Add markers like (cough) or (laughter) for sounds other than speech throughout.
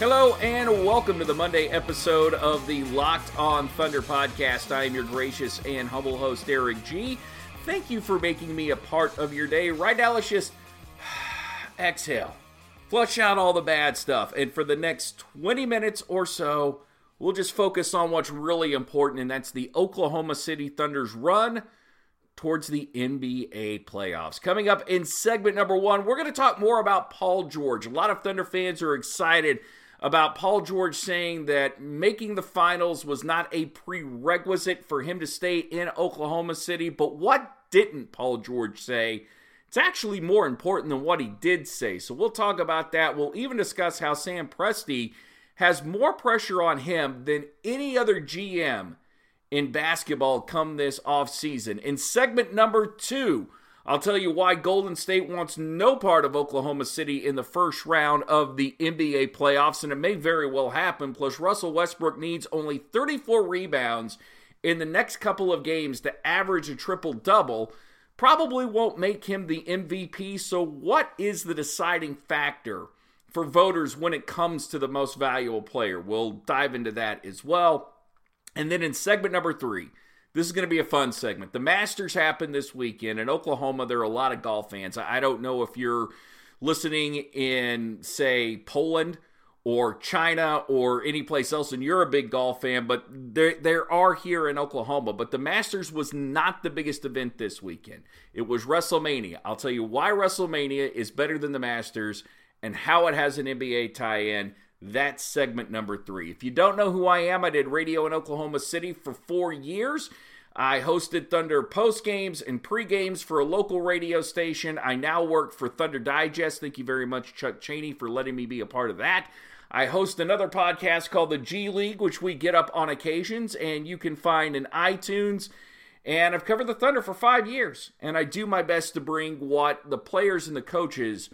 Hello and welcome to the Monday episode of the Locked On Thunder podcast. I am your gracious and humble host, Eric G. Thank you for making me a part of your day. Right now, let's just (sighs) exhale, flush out all the bad stuff, and for the next 20 minutes or so, we'll just focus on what's really important, and that's the Oklahoma City Thunder's run towards the NBA playoffs. Coming up in segment number one, we're going to talk more about Paul George. A lot of Thunder fans are excited about Paul George saying that making the finals was not a prerequisite for him to stay in Oklahoma City. But what didn't Paul George say? It's actually more important than what he did say. So we'll talk about that. We'll even discuss how Sam Presti has more pressure on him than any other GM in basketball come this offseason. In segment number two, I'll tell you why Golden State wants no part of Oklahoma City in the first round of the NBA playoffs, and it may very well happen. Plus, Russell Westbrook needs only 34 rebounds in the next couple of games to average a triple double. Probably won't make him the MVP. So, what is the deciding factor for voters when it comes to the most valuable player? We'll dive into that as well. And then in segment number three, this is going to be a fun segment. The Masters happened this weekend in Oklahoma. There are a lot of golf fans. I don't know if you're listening in, say, Poland or China or any place else, and you're a big golf fan, but there there are here in Oklahoma. But the Masters was not the biggest event this weekend. It was WrestleMania. I'll tell you why WrestleMania is better than the Masters and how it has an NBA tie-in. That's segment number three. If you don't know who I am, I did radio in Oklahoma City for four years. I hosted Thunder post games and pre games for a local radio station. I now work for Thunder Digest. Thank you very much, Chuck Cheney, for letting me be a part of that. I host another podcast called the G League, which we get up on occasions, and you can find in iTunes. And I've covered the Thunder for five years, and I do my best to bring what the players and the coaches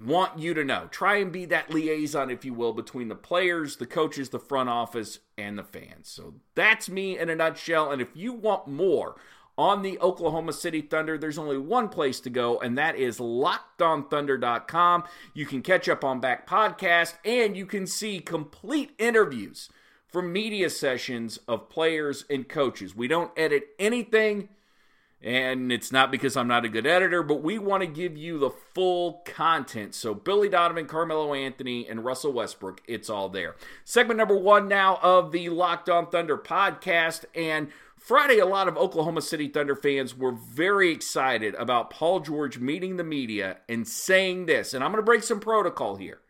want you to know. Try and be that liaison, if you will, between the players, the coaches, the front office, and the fans. So that's me in a nutshell. And if you want more on the Oklahoma City Thunder, there's only one place to go, and that is lockedonthunder.com. You can catch up on back podcast, and you can see complete interviews from media sessions of players and coaches. We don't edit anything. And it's not because I'm not a good editor, but we want to give you the full content. So, Billy Donovan, Carmelo Anthony, and Russell Westbrook, it's all there. Segment number one now of the Locked On Thunder podcast. And Friday, a lot of Oklahoma City Thunder fans were very excited about Paul George meeting the media and saying this. And I'm going to break some protocol here.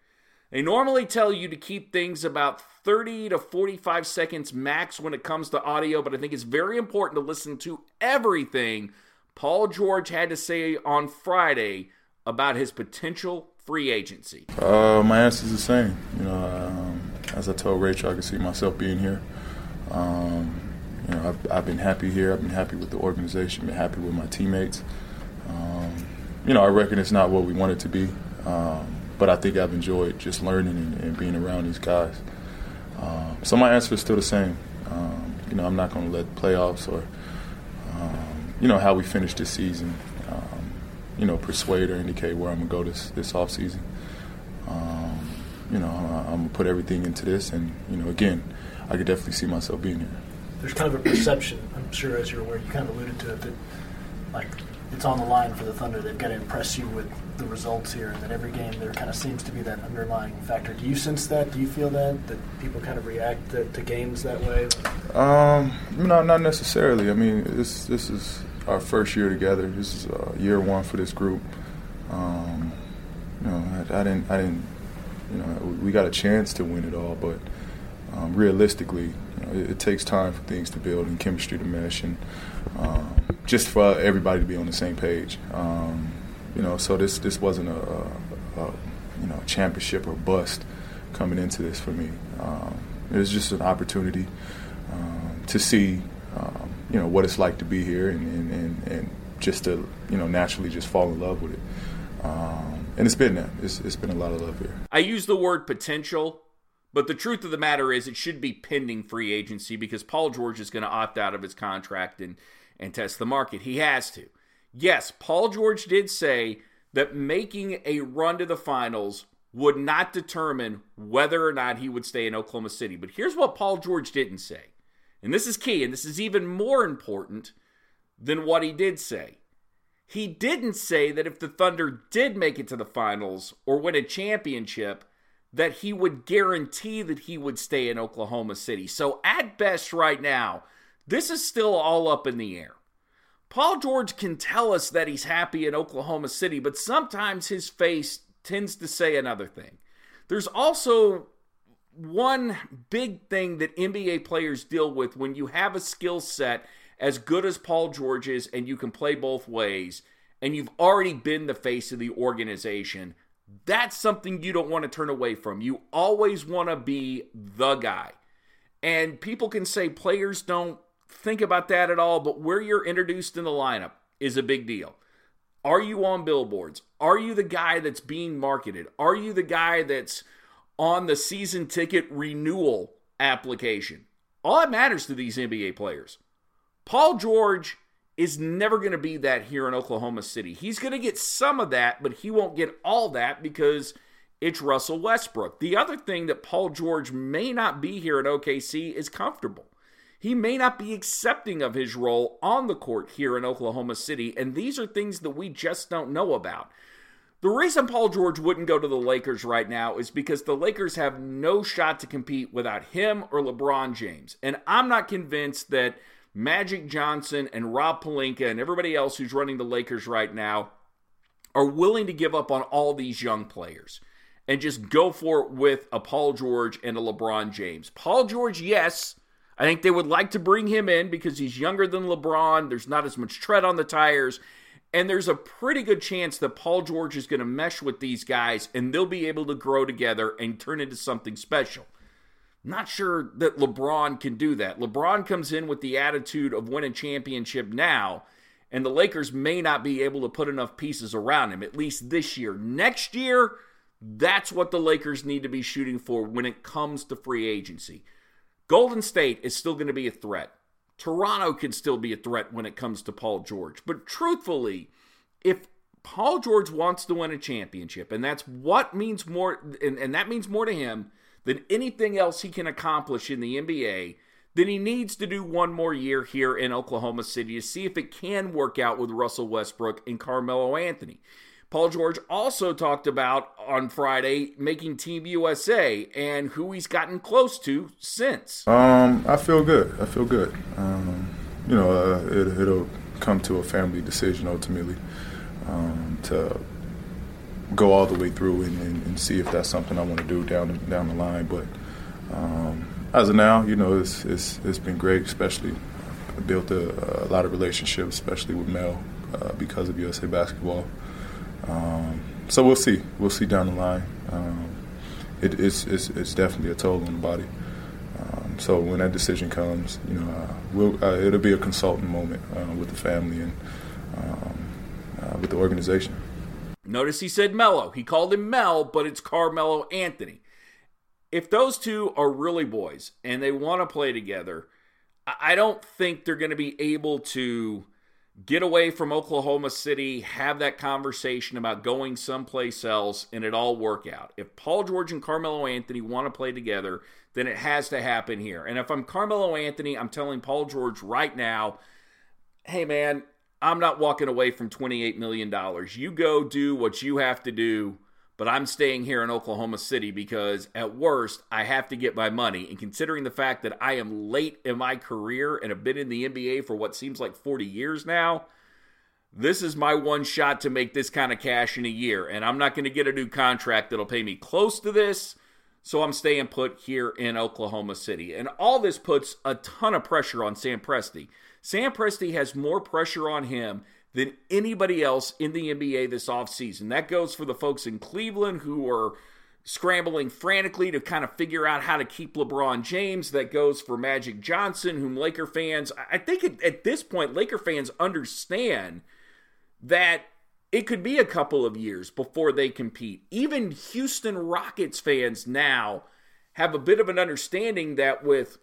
They normally tell you to keep things about 30 to 45 seconds max when it comes to audio, but I think it's very important to listen to everything Paul George had to say on Friday about his potential free agency. Uh, my answer is the same. You know, um, as I told Rachel, I can see myself being here. Um, you know, I've, I've, been happy here. I've been happy with the organization. Been happy with my teammates. Um, you know, I reckon it's not what we want it to be, um, but I think I've enjoyed just learning and, and being around these guys. Um, so my answer is still the same. Um, you know, I'm not going to let playoffs or um, you know how we finish this season, um, you know, persuade or indicate where I'm gonna go this this off season. you know, I'm gonna put everything into this, and you know, again, I could definitely see myself being here. There's kind of a perception, I'm sure, as you're aware, you kind of alluded to it, that like it's on the line for the Thunder. They've got to impress you with the results here, and that every game there kind of seems to be that underlying factor. Do you sense that? Do you feel that that people kind of react to, to games that way? Um, no, not necessarily. I mean, this this is our first year together. This is uh, year one for this group. Um, you know, I, I, didn't, I didn't, you know, we got a chance to win it all, but um, realistically, you know, it, it, takes time for things to build and chemistry to mesh, and um, just for everybody to be on the same page. Um, you know, so this this wasn't a, a, a, you know championship or bust coming into this for me. Um, it was just an opportunity um, to see um, you know what it's like to be here and, and, and, and, just to you know naturally just fall in love with it. Um, and it's been that. It's, it's been a lot of love here. I use the word potential. But the truth of the matter is, it should be pending free agency because Paul George is going to opt out of his contract and, and test the market. He has to. Yes, Paul George did say that making a run to the finals would not determine whether or not he would stay in Oklahoma City. But here's what Paul George didn't say. And this is key, and this is even more important than what he did say. He didn't say that if the Thunder did make it to the finals or win a championship, that he would guarantee that he would stay in Oklahoma City. So, at best, right now, this is still all up in the air. Paul George can tell us that he's happy in Oklahoma City, but sometimes his face tends to say another thing. There's also one big thing that NBA players deal with when you have a skill set as good as Paul George's and you can play both ways, and you've already been the face of the organization. That's something you don't want to turn away from. You always want to be the guy. And people can say players don't think about that at all, but where you're introduced in the lineup is a big deal. Are you on billboards? Are you the guy that's being marketed? Are you the guy that's on the season ticket renewal application? All that matters to these NBA players. Paul George is never going to be that here in Oklahoma City. He's going to get some of that, but he won't get all that because it's Russell Westbrook. The other thing that Paul George may not be here at OKC is comfortable he may not be accepting of his role on the court here in Oklahoma City, and these are things that we just don't know about. The reason Paul George wouldn't go to the Lakers right now is because the Lakers have no shot to compete without him or LeBron James. And I'm not convinced that Magic Johnson and Rob Pelinka and everybody else who's running the Lakers right now are willing to give up on all these young players and just go for it with a Paul George and a LeBron James. Paul George, yes, I think they would like to bring him in because he's younger than LeBron. There's not as much tread on the tires. And there's a pretty good chance that Paul George is going to mesh with these guys and they'll be able to grow together and turn into something special. Not sure that LeBron can do that. LeBron comes in with the attitude of winning championship now, and the Lakers may not be able to put enough pieces around him, at least this year. Next year, that's what the Lakers need to be shooting for when it comes to free agency. Golden State is still going to be a threat. Toronto can still be a threat when it comes to Paul George. But truthfully, if Paul George wants to win a championship, and that's what means more, and, and that means more to him than anything else he can accomplish in the NBA, then he needs to do one more year here in Oklahoma City to see if it can work out with Russell Westbrook and Carmelo Anthony. Paul George also talked about on Friday making Team USA and who he's gotten close to since. Um, I feel good. I feel good. Um, you know, uh, it, will come to a family decision ultimately um, to go all the way through and, and, and, see if that's something I want to do down down the line. But um, as of now, you know, it's, it's, it's been great, especially I built a, a lot of relationships, especially with Mel, uh, because of USA Basketball. Um, so we'll see. We'll see down the line. Um, it, it's, it's, it's, definitely a toll on the body. Um, so when that decision comes, you know, uh, we'll, uh, it'll be a consultant moment uh, with the family and um, uh, with the organization. Notice he said Melo. He called him Mel, but it's Carmelo Anthony. If those two are really boys and they want to play together, I don't think they're going to be able to get away from Oklahoma City, have that conversation about going someplace else, and it all work out. If Paul George and Carmelo Anthony want to play together, then it has to happen here. And if I'm Carmelo Anthony, I'm telling Paul George right now, hey man, I'm not walking away from $28 million. You go do what you have to do, but I'm staying here in Oklahoma City because at worst, I have to get my money. And considering the fact that I am late in my career and have been in the NBA for what seems like 40 years now, this is my one shot to make this kind of cash in a year. And I'm not going to get a new contract that'll pay me close to this. So I'm staying put here in Oklahoma City. And all this puts a ton of pressure on Sam Presti. Sam Presti has more pressure on him than anybody else in the NBA this offseason. That goes for the folks in Cleveland who are scrambling frantically to kind of figure out how to keep LeBron James. That goes for Magic Johnson, whom Laker fans, I think at, this point, Laker fans understand that it could be a couple of years before they compete. Even Houston Rockets fans now have a bit of an understanding that with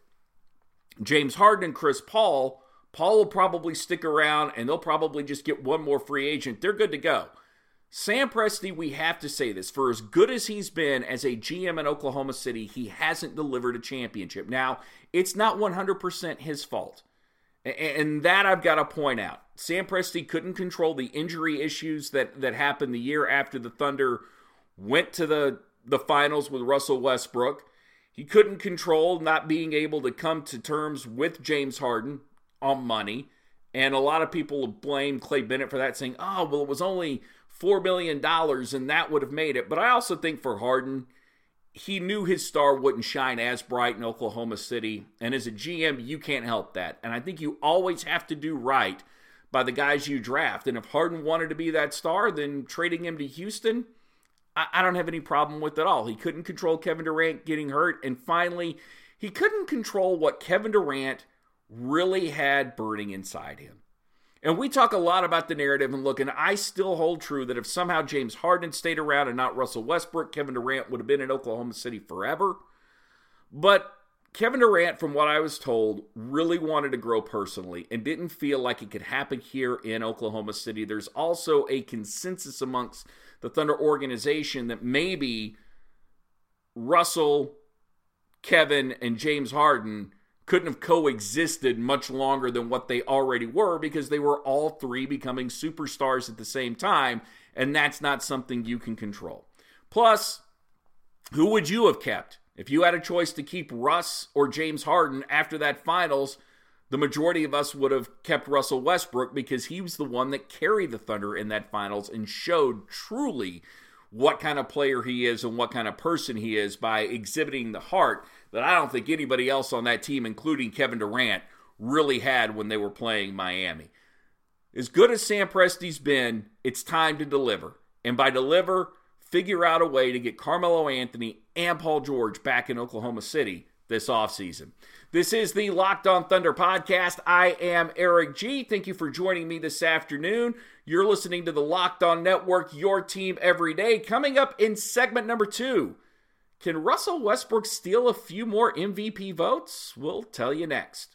James Harden and Chris Paul, Paul will probably stick around and they'll probably just get one more free agent. They're good to go. Sam Presti, we have to say this, for as good as he's been as a GM in Oklahoma City, he hasn't delivered a championship. Now, it's not 100% his fault. And that I've got to point out. Sam Presti couldn't control the injury issues that, that happened the year after the Thunder went to the, the finals with Russell Westbrook. He couldn't control not being able to come to terms with James Harden on money. And a lot of people blame Clay Bennett for that, saying, oh, well, it was only $4 million and that would have made it. But I also think for Harden, he knew his star wouldn't shine as bright in Oklahoma City. And as a GM, you can't help that. And I think you always have to do right by the guys you draft. And if Harden wanted to be that star, then trading him to Houston, I, I don't have any problem with at all. He couldn't control Kevin Durant getting hurt. And finally, he couldn't control what Kevin Durant really had burning inside him. And we talk a lot about the narrative and look, and I still hold true that if somehow James Harden stayed around and not Russell Westbrook, Kevin Durant would have been in Oklahoma City forever. But Kevin Durant, from what I was told, really wanted to grow personally and didn't feel like it could happen here in Oklahoma City. There's also a consensus amongst the Thunder organization that maybe Russell, Kevin, and James Harden couldn't have coexisted much longer than what they already were because they were all three becoming superstars at the same time, and that's not something you can control. Plus, who would you have kept? If you had a choice to keep Russ or James Harden after that finals, the majority of us would have kept Russell Westbrook because he was the one that carried the Thunder in that finals and showed truly what kind of player he is and what kind of person he is by exhibiting the heart that I don't think anybody else on that team, including Kevin Durant, really had when they were playing Miami. As good as Sam Presti's been, it's time to deliver. And by deliver, figure out a way to get Carmelo Anthony and Paul George back in Oklahoma City this offseason. This is the Locked On Thunder podcast. I am Eric G. Thank you for joining me this afternoon. You're listening to the Locked On Network, your team every day. Coming up in segment number two, can Russell Westbrook steal a few more MVP votes? We'll tell you next.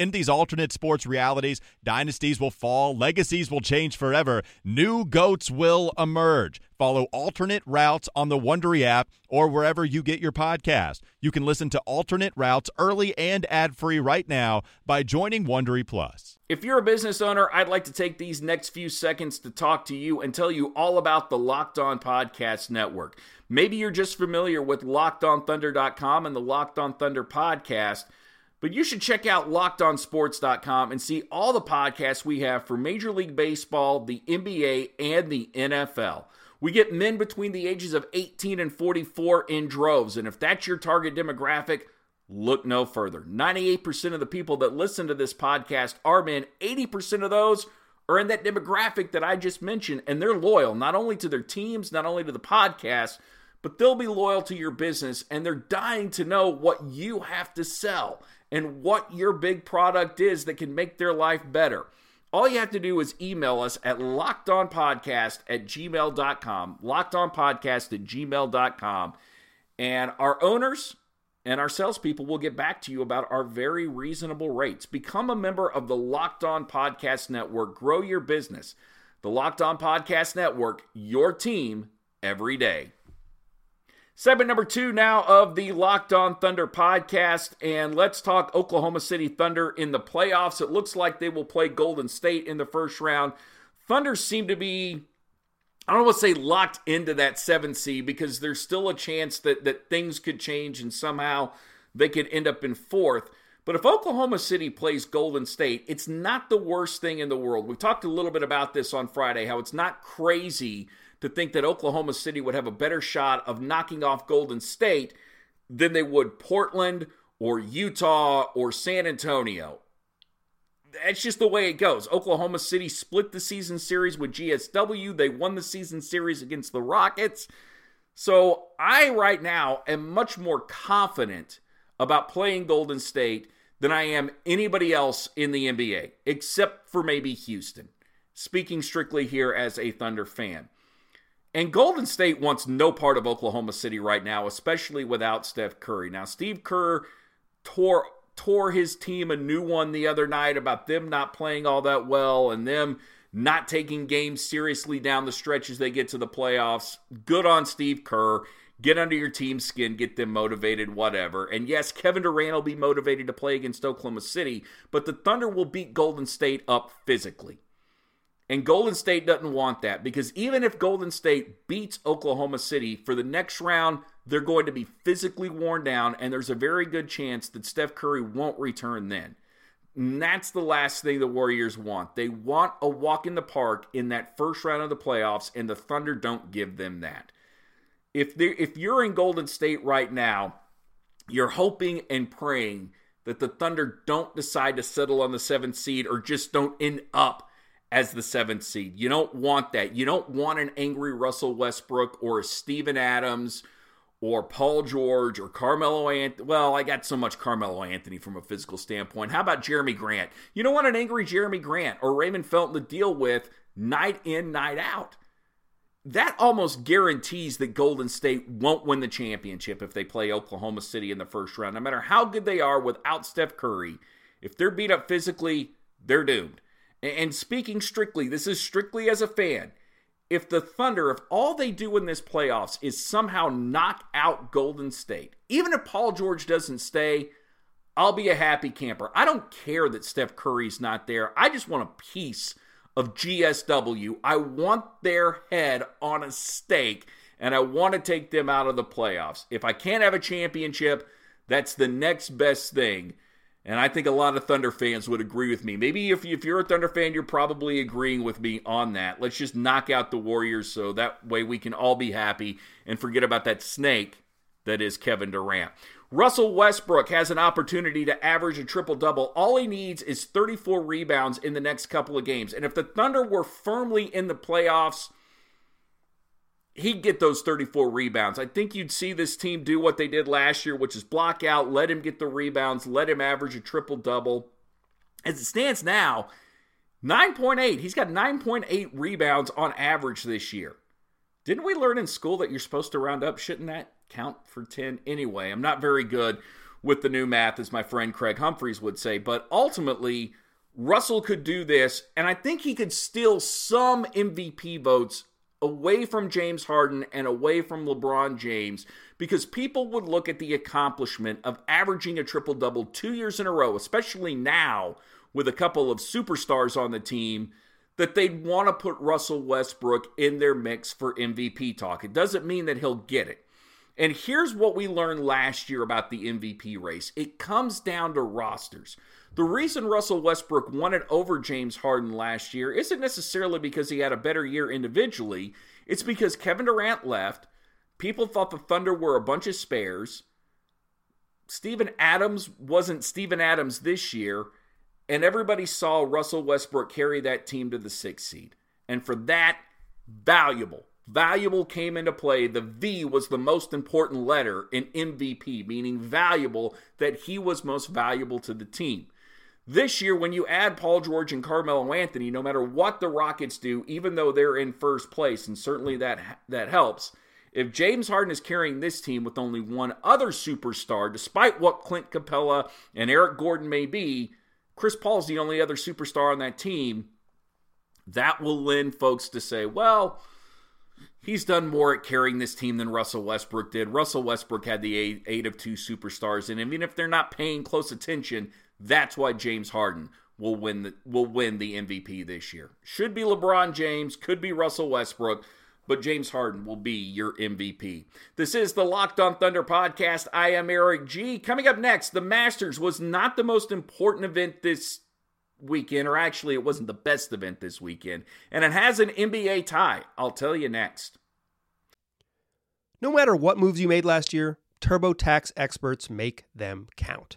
In these alternate sports realities, dynasties will fall, legacies will change forever, new goats will emerge. Follow alternate routes on the Wondery app or wherever you get your podcast. You can listen to alternate routes early and ad-free right now by joining Wondery Plus. If you're a business owner, I'd like to take these next few seconds to talk to you and tell you all about the Locked On Podcast Network. Maybe you're just familiar with lockedonthunder.com and the Locked On Thunder podcast. But you should check out lockedonsports.com and see all the podcasts we have for Major League Baseball, the NBA, and the NFL. We get men between the ages of 18 and 44 in droves. And if that's your target demographic, look no further. 98% of the people that listen to this podcast are men, 80% of those are in that demographic that I just mentioned, and they're loyal not only to their teams, not only to the podcast, but they'll be loyal to your business and they're dying to know what you have to sell and what your big product is that can make their life better. All you have to do is email us at lockedonpodcast at gmail.com, lockedonpodcast at gmail.com, and our owners and our salespeople will get back to you about our very reasonable rates. Become a member of the Locked On Podcast Network. Grow your business. The Locked On Podcast Network, your team every day. Segment number two now of the Locked On Thunder podcast, and let's talk Oklahoma City Thunder in the playoffs. It looks like they will play Golden State in the first round. Thunder seem to be, I don't want to say locked into that seven seed because there's still a chance that, that things could change and somehow they could end up in fourth. But if Oklahoma City plays Golden State, it's not the worst thing in the world. We talked a little bit about this on Friday, how it's not crazy to think that Oklahoma City would have a better shot of knocking off Golden State than they would Portland or Utah or San Antonio. That's just the way it goes. Oklahoma City split the season series with GSW. They won the season series against the Rockets. So I, right now, am much more confident about playing Golden State than I am anybody else in the NBA, except for maybe Houston. Speaking strictly here as a Thunder fan. And Golden State wants no part of Oklahoma City right now, especially without Steph Curry. Now, Steve Kerr tore tore his team a new one the other night about them not playing all that well and them not taking games seriously down the stretch as they get to the playoffs. Good on Steve Kerr. Get under your team's skin, get them motivated, whatever. And yes, Kevin Durant will be motivated to play against Oklahoma City, but the Thunder will beat Golden State up physically. And Golden State doesn't want that because even if Golden State beats Oklahoma City for the next round, they're going to be physically worn down, and there's a very good chance that Steph Curry won't return then. And that's the last thing the Warriors want. They want a walk in the park in that first round of the playoffs, and the Thunder don't give them that. If if you're in Golden State right now, you're hoping and praying that the Thunder don't decide to settle on the seventh seed or just don't end up as the seventh seed. You don't want that. You don't want an angry Russell Westbrook or a Steven Adams or Paul George or Carmelo Anthony. Well, I got so much Carmelo Anthony from a physical standpoint. How about Jerami Grant? You don't want an angry Jerami Grant or Raymond Felton to deal with night in, night out. That almost guarantees that Golden State won't win the championship if they play Oklahoma City in the first round. No matter how good they are without Steph Curry, if they're beat up physically, they're doomed. And speaking strictly, this is strictly as a fan. If the Thunder, if all they do in this playoffs is somehow knock out Golden State, even if Paul George doesn't stay, I'll be a happy camper. I don't care that Steph Curry's not there. I just want a piece of GSW. I want their head on a stake, and I want to take them out of the playoffs. If I can't have a championship, that's the next best thing. And I think a lot of Thunder fans would agree with me. Maybe if, if you're a Thunder fan, you're probably agreeing with me on that. Let's just knock out the Warriors so that way we can all be happy and forget about that snake that is Kevin Durant. Russell Westbrook has an opportunity to average a triple double. All he needs is 34 rebounds in the next couple of games. And if the Thunder were firmly in the playoffs, he'd get those 34 rebounds. I think you'd see this team do what they did last year, which is block out, let him get the rebounds, let him average a triple double. As it stands now, 9.8. He's got 9.8 rebounds on average this year. Didn't we learn in school that you're supposed to round up? Shouldn't that count for 10 anyway? I'm not very good with the new math, as my friend Craig Humphreys would say, but ultimately, Russell could do this, and I think he could steal some MVP votes away from James Harden and away from LeBron James because people would look at the accomplishment of averaging a triple double two years in a row, especially now with a couple of superstars on the team, that they'd want to put Russell Westbrook in their mix for MVP talk. It doesn't mean that he'll get it. And here's what we learned last year about the MVP race it comes down to rosters. The reason Russell Westbrook won it over James Harden last year isn't necessarily because he had a better year individually, it's because Kevin Durant left. People thought the Thunder were a bunch of spares. Steven Adams wasn't Steven Adams this year, and everybody saw Russell Westbrook carry that team to the sixth seed. And for that, valuable, valuable came into play. The V was the most important letter in MVP, meaning valuable, that he was most valuable to the team. This year, when you add Paul George and Carmelo Anthony, no matter what the Rockets do, even though they're in first place, and certainly that that helps, if James Harden is carrying this team with only one other superstar, despite what Clint Capela and Eric Gordon may be, Chris Paul's the only other superstar on that team. That will lend folks to say, well, he's done more at carrying this team than Russell Westbrook did. Russell Westbrook had the eight, eight of two superstars, and even if they're not paying close attention, that's why James Harden will win the will win the MVP this year. Should be LeBron James, could be Russell Westbrook, but James Harden will be your MVP. This is the Locked On Thunder podcast. I am Eric G. Coming up next, the Masters was not the most important event this weekend, or actually, it wasn't the best event this weekend, and it has an NBA tie. I'll tell you next. No matter what moves you made last year, TurboTax experts make them count.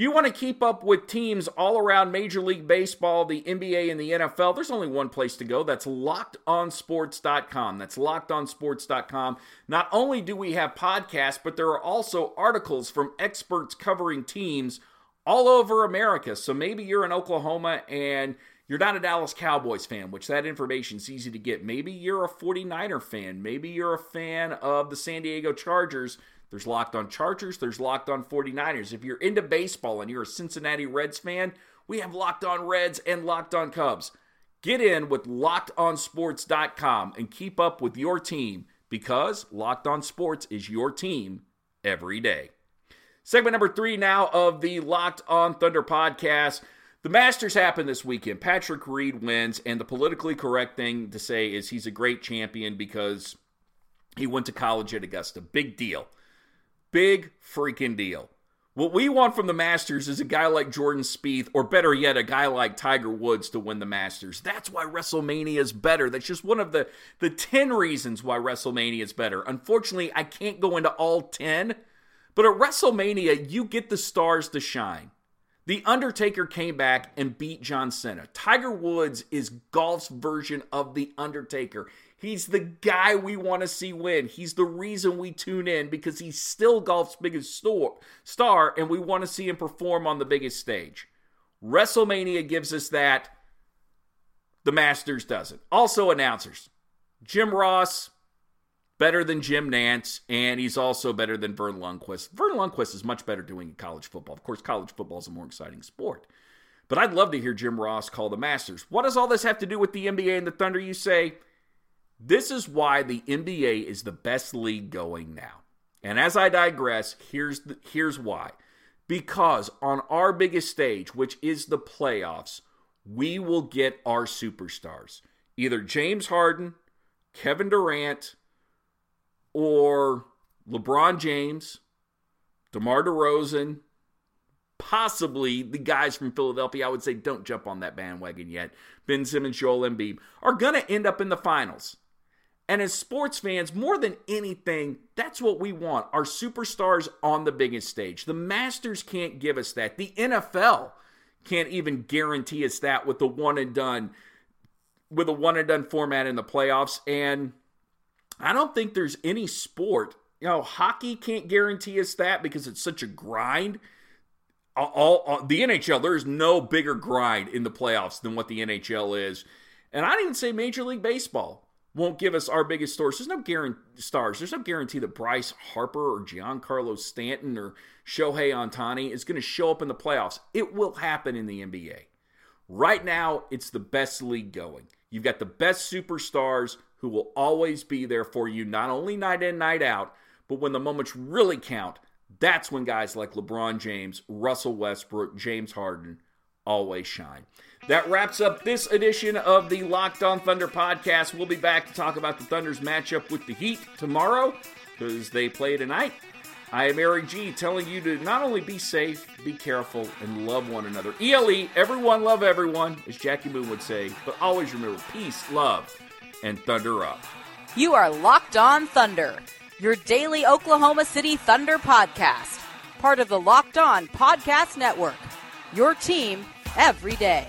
You want to keep up with teams all around Major League Baseball, the NBA, and the NFL, there's only one place to go. That's lockedonsports.com. That's lockedonsports.com. Not only do we have podcasts, but there are also articles from experts covering teams all over America. So maybe you're in Oklahoma and you're not a Dallas Cowboys fan, which that information is easy to get. Maybe you're a 49er fan. Maybe you're a fan of the San Diego Chargers. There's Locked on Chargers, there's Locked on 49ers. If you're into baseball and you're a Cincinnati Reds fan, we have Locked on Reds and Locked on Cubs. Get in with lockedonsports.com and keep up with your team because Locked on Sports is your team every day. Segment number three now of the Locked on Thunder podcast. The Masters happened this weekend. Patrick Reed wins, and the politically correct thing to say is he's a great champion because he went to college at Augusta. Big deal. Big freaking deal. What we want from the Masters is a guy like Jordan Spieth, or better yet, a guy like Tiger Woods to win the Masters. That's why WrestleMania is better. That's just one of the, the 10 reasons why WrestleMania is better. Unfortunately, I can't go into all 10, but at WrestleMania, you get the stars to shine. The Undertaker came back and beat John Cena. Tiger Woods is golf's version of The Undertaker. He's the guy we want to see win. He's the reason we tune in because he's still golf's biggest star, and we want to see him perform on the biggest stage. WrestleMania gives us that. The Masters doesn't. Also, announcers Jim Ross, better than Jim Nantz, and he's also better than Verne Lundquist. Verne Lundquist is much better doing college football. Of course, college football is a more exciting sport. But I'd love to hear Jim Ross call the Masters. What does all this have to do with the NBA and the Thunder, you say? This is why the NBA is the best league going now. And as I digress, here's the, here's why. Because on our biggest stage, which is the playoffs, we will get our superstars. Either James Harden, Kevin Durant, or LeBron James, DeMar DeRozan, possibly the guys from Philadelphia. I would say don't jump on that bandwagon yet. Ben Simmons, Joel Embiid are going to end up in the finals. And as sports fans, more than anything, that's what we want our superstars on the biggest stage. The Masters can't give us that. The NFL can't even guarantee us that with the one and done with a one and done format in the playoffs and I don't think there's any sport, you know, hockey can't guarantee us that because it's such a grind. All, all, the NHL, there's no bigger grind in the playoffs than what the NHL is. And I'd even say Major League Baseball won't give us our biggest stars. There's no guarantee stars. There's no guarantee that Bryce Harper or Giancarlo Stanton or Shohei Ohtani is going to show up in the playoffs. It will happen in the NBA. Right now, it's the best league going. You've got the best superstars who will always be there for you, not only night in, night out, but when the moments really count, that's when guys like LeBron James, Russell Westbrook, James Harden always shine. That wraps up this edition of the Locked On Thunder podcast. We'll be back to talk about the Thunder's matchup with the Heat tomorrow because they play tonight. I am Eric G telling you to not only be safe, be careful, and love one another. ELE, everyone love everyone, as Jackie Moon would say, but always remember peace, love, and thunder up. You are Locked On Thunder, your daily Oklahoma City Thunder podcast, part of the Locked On Podcast Network. Your team every day.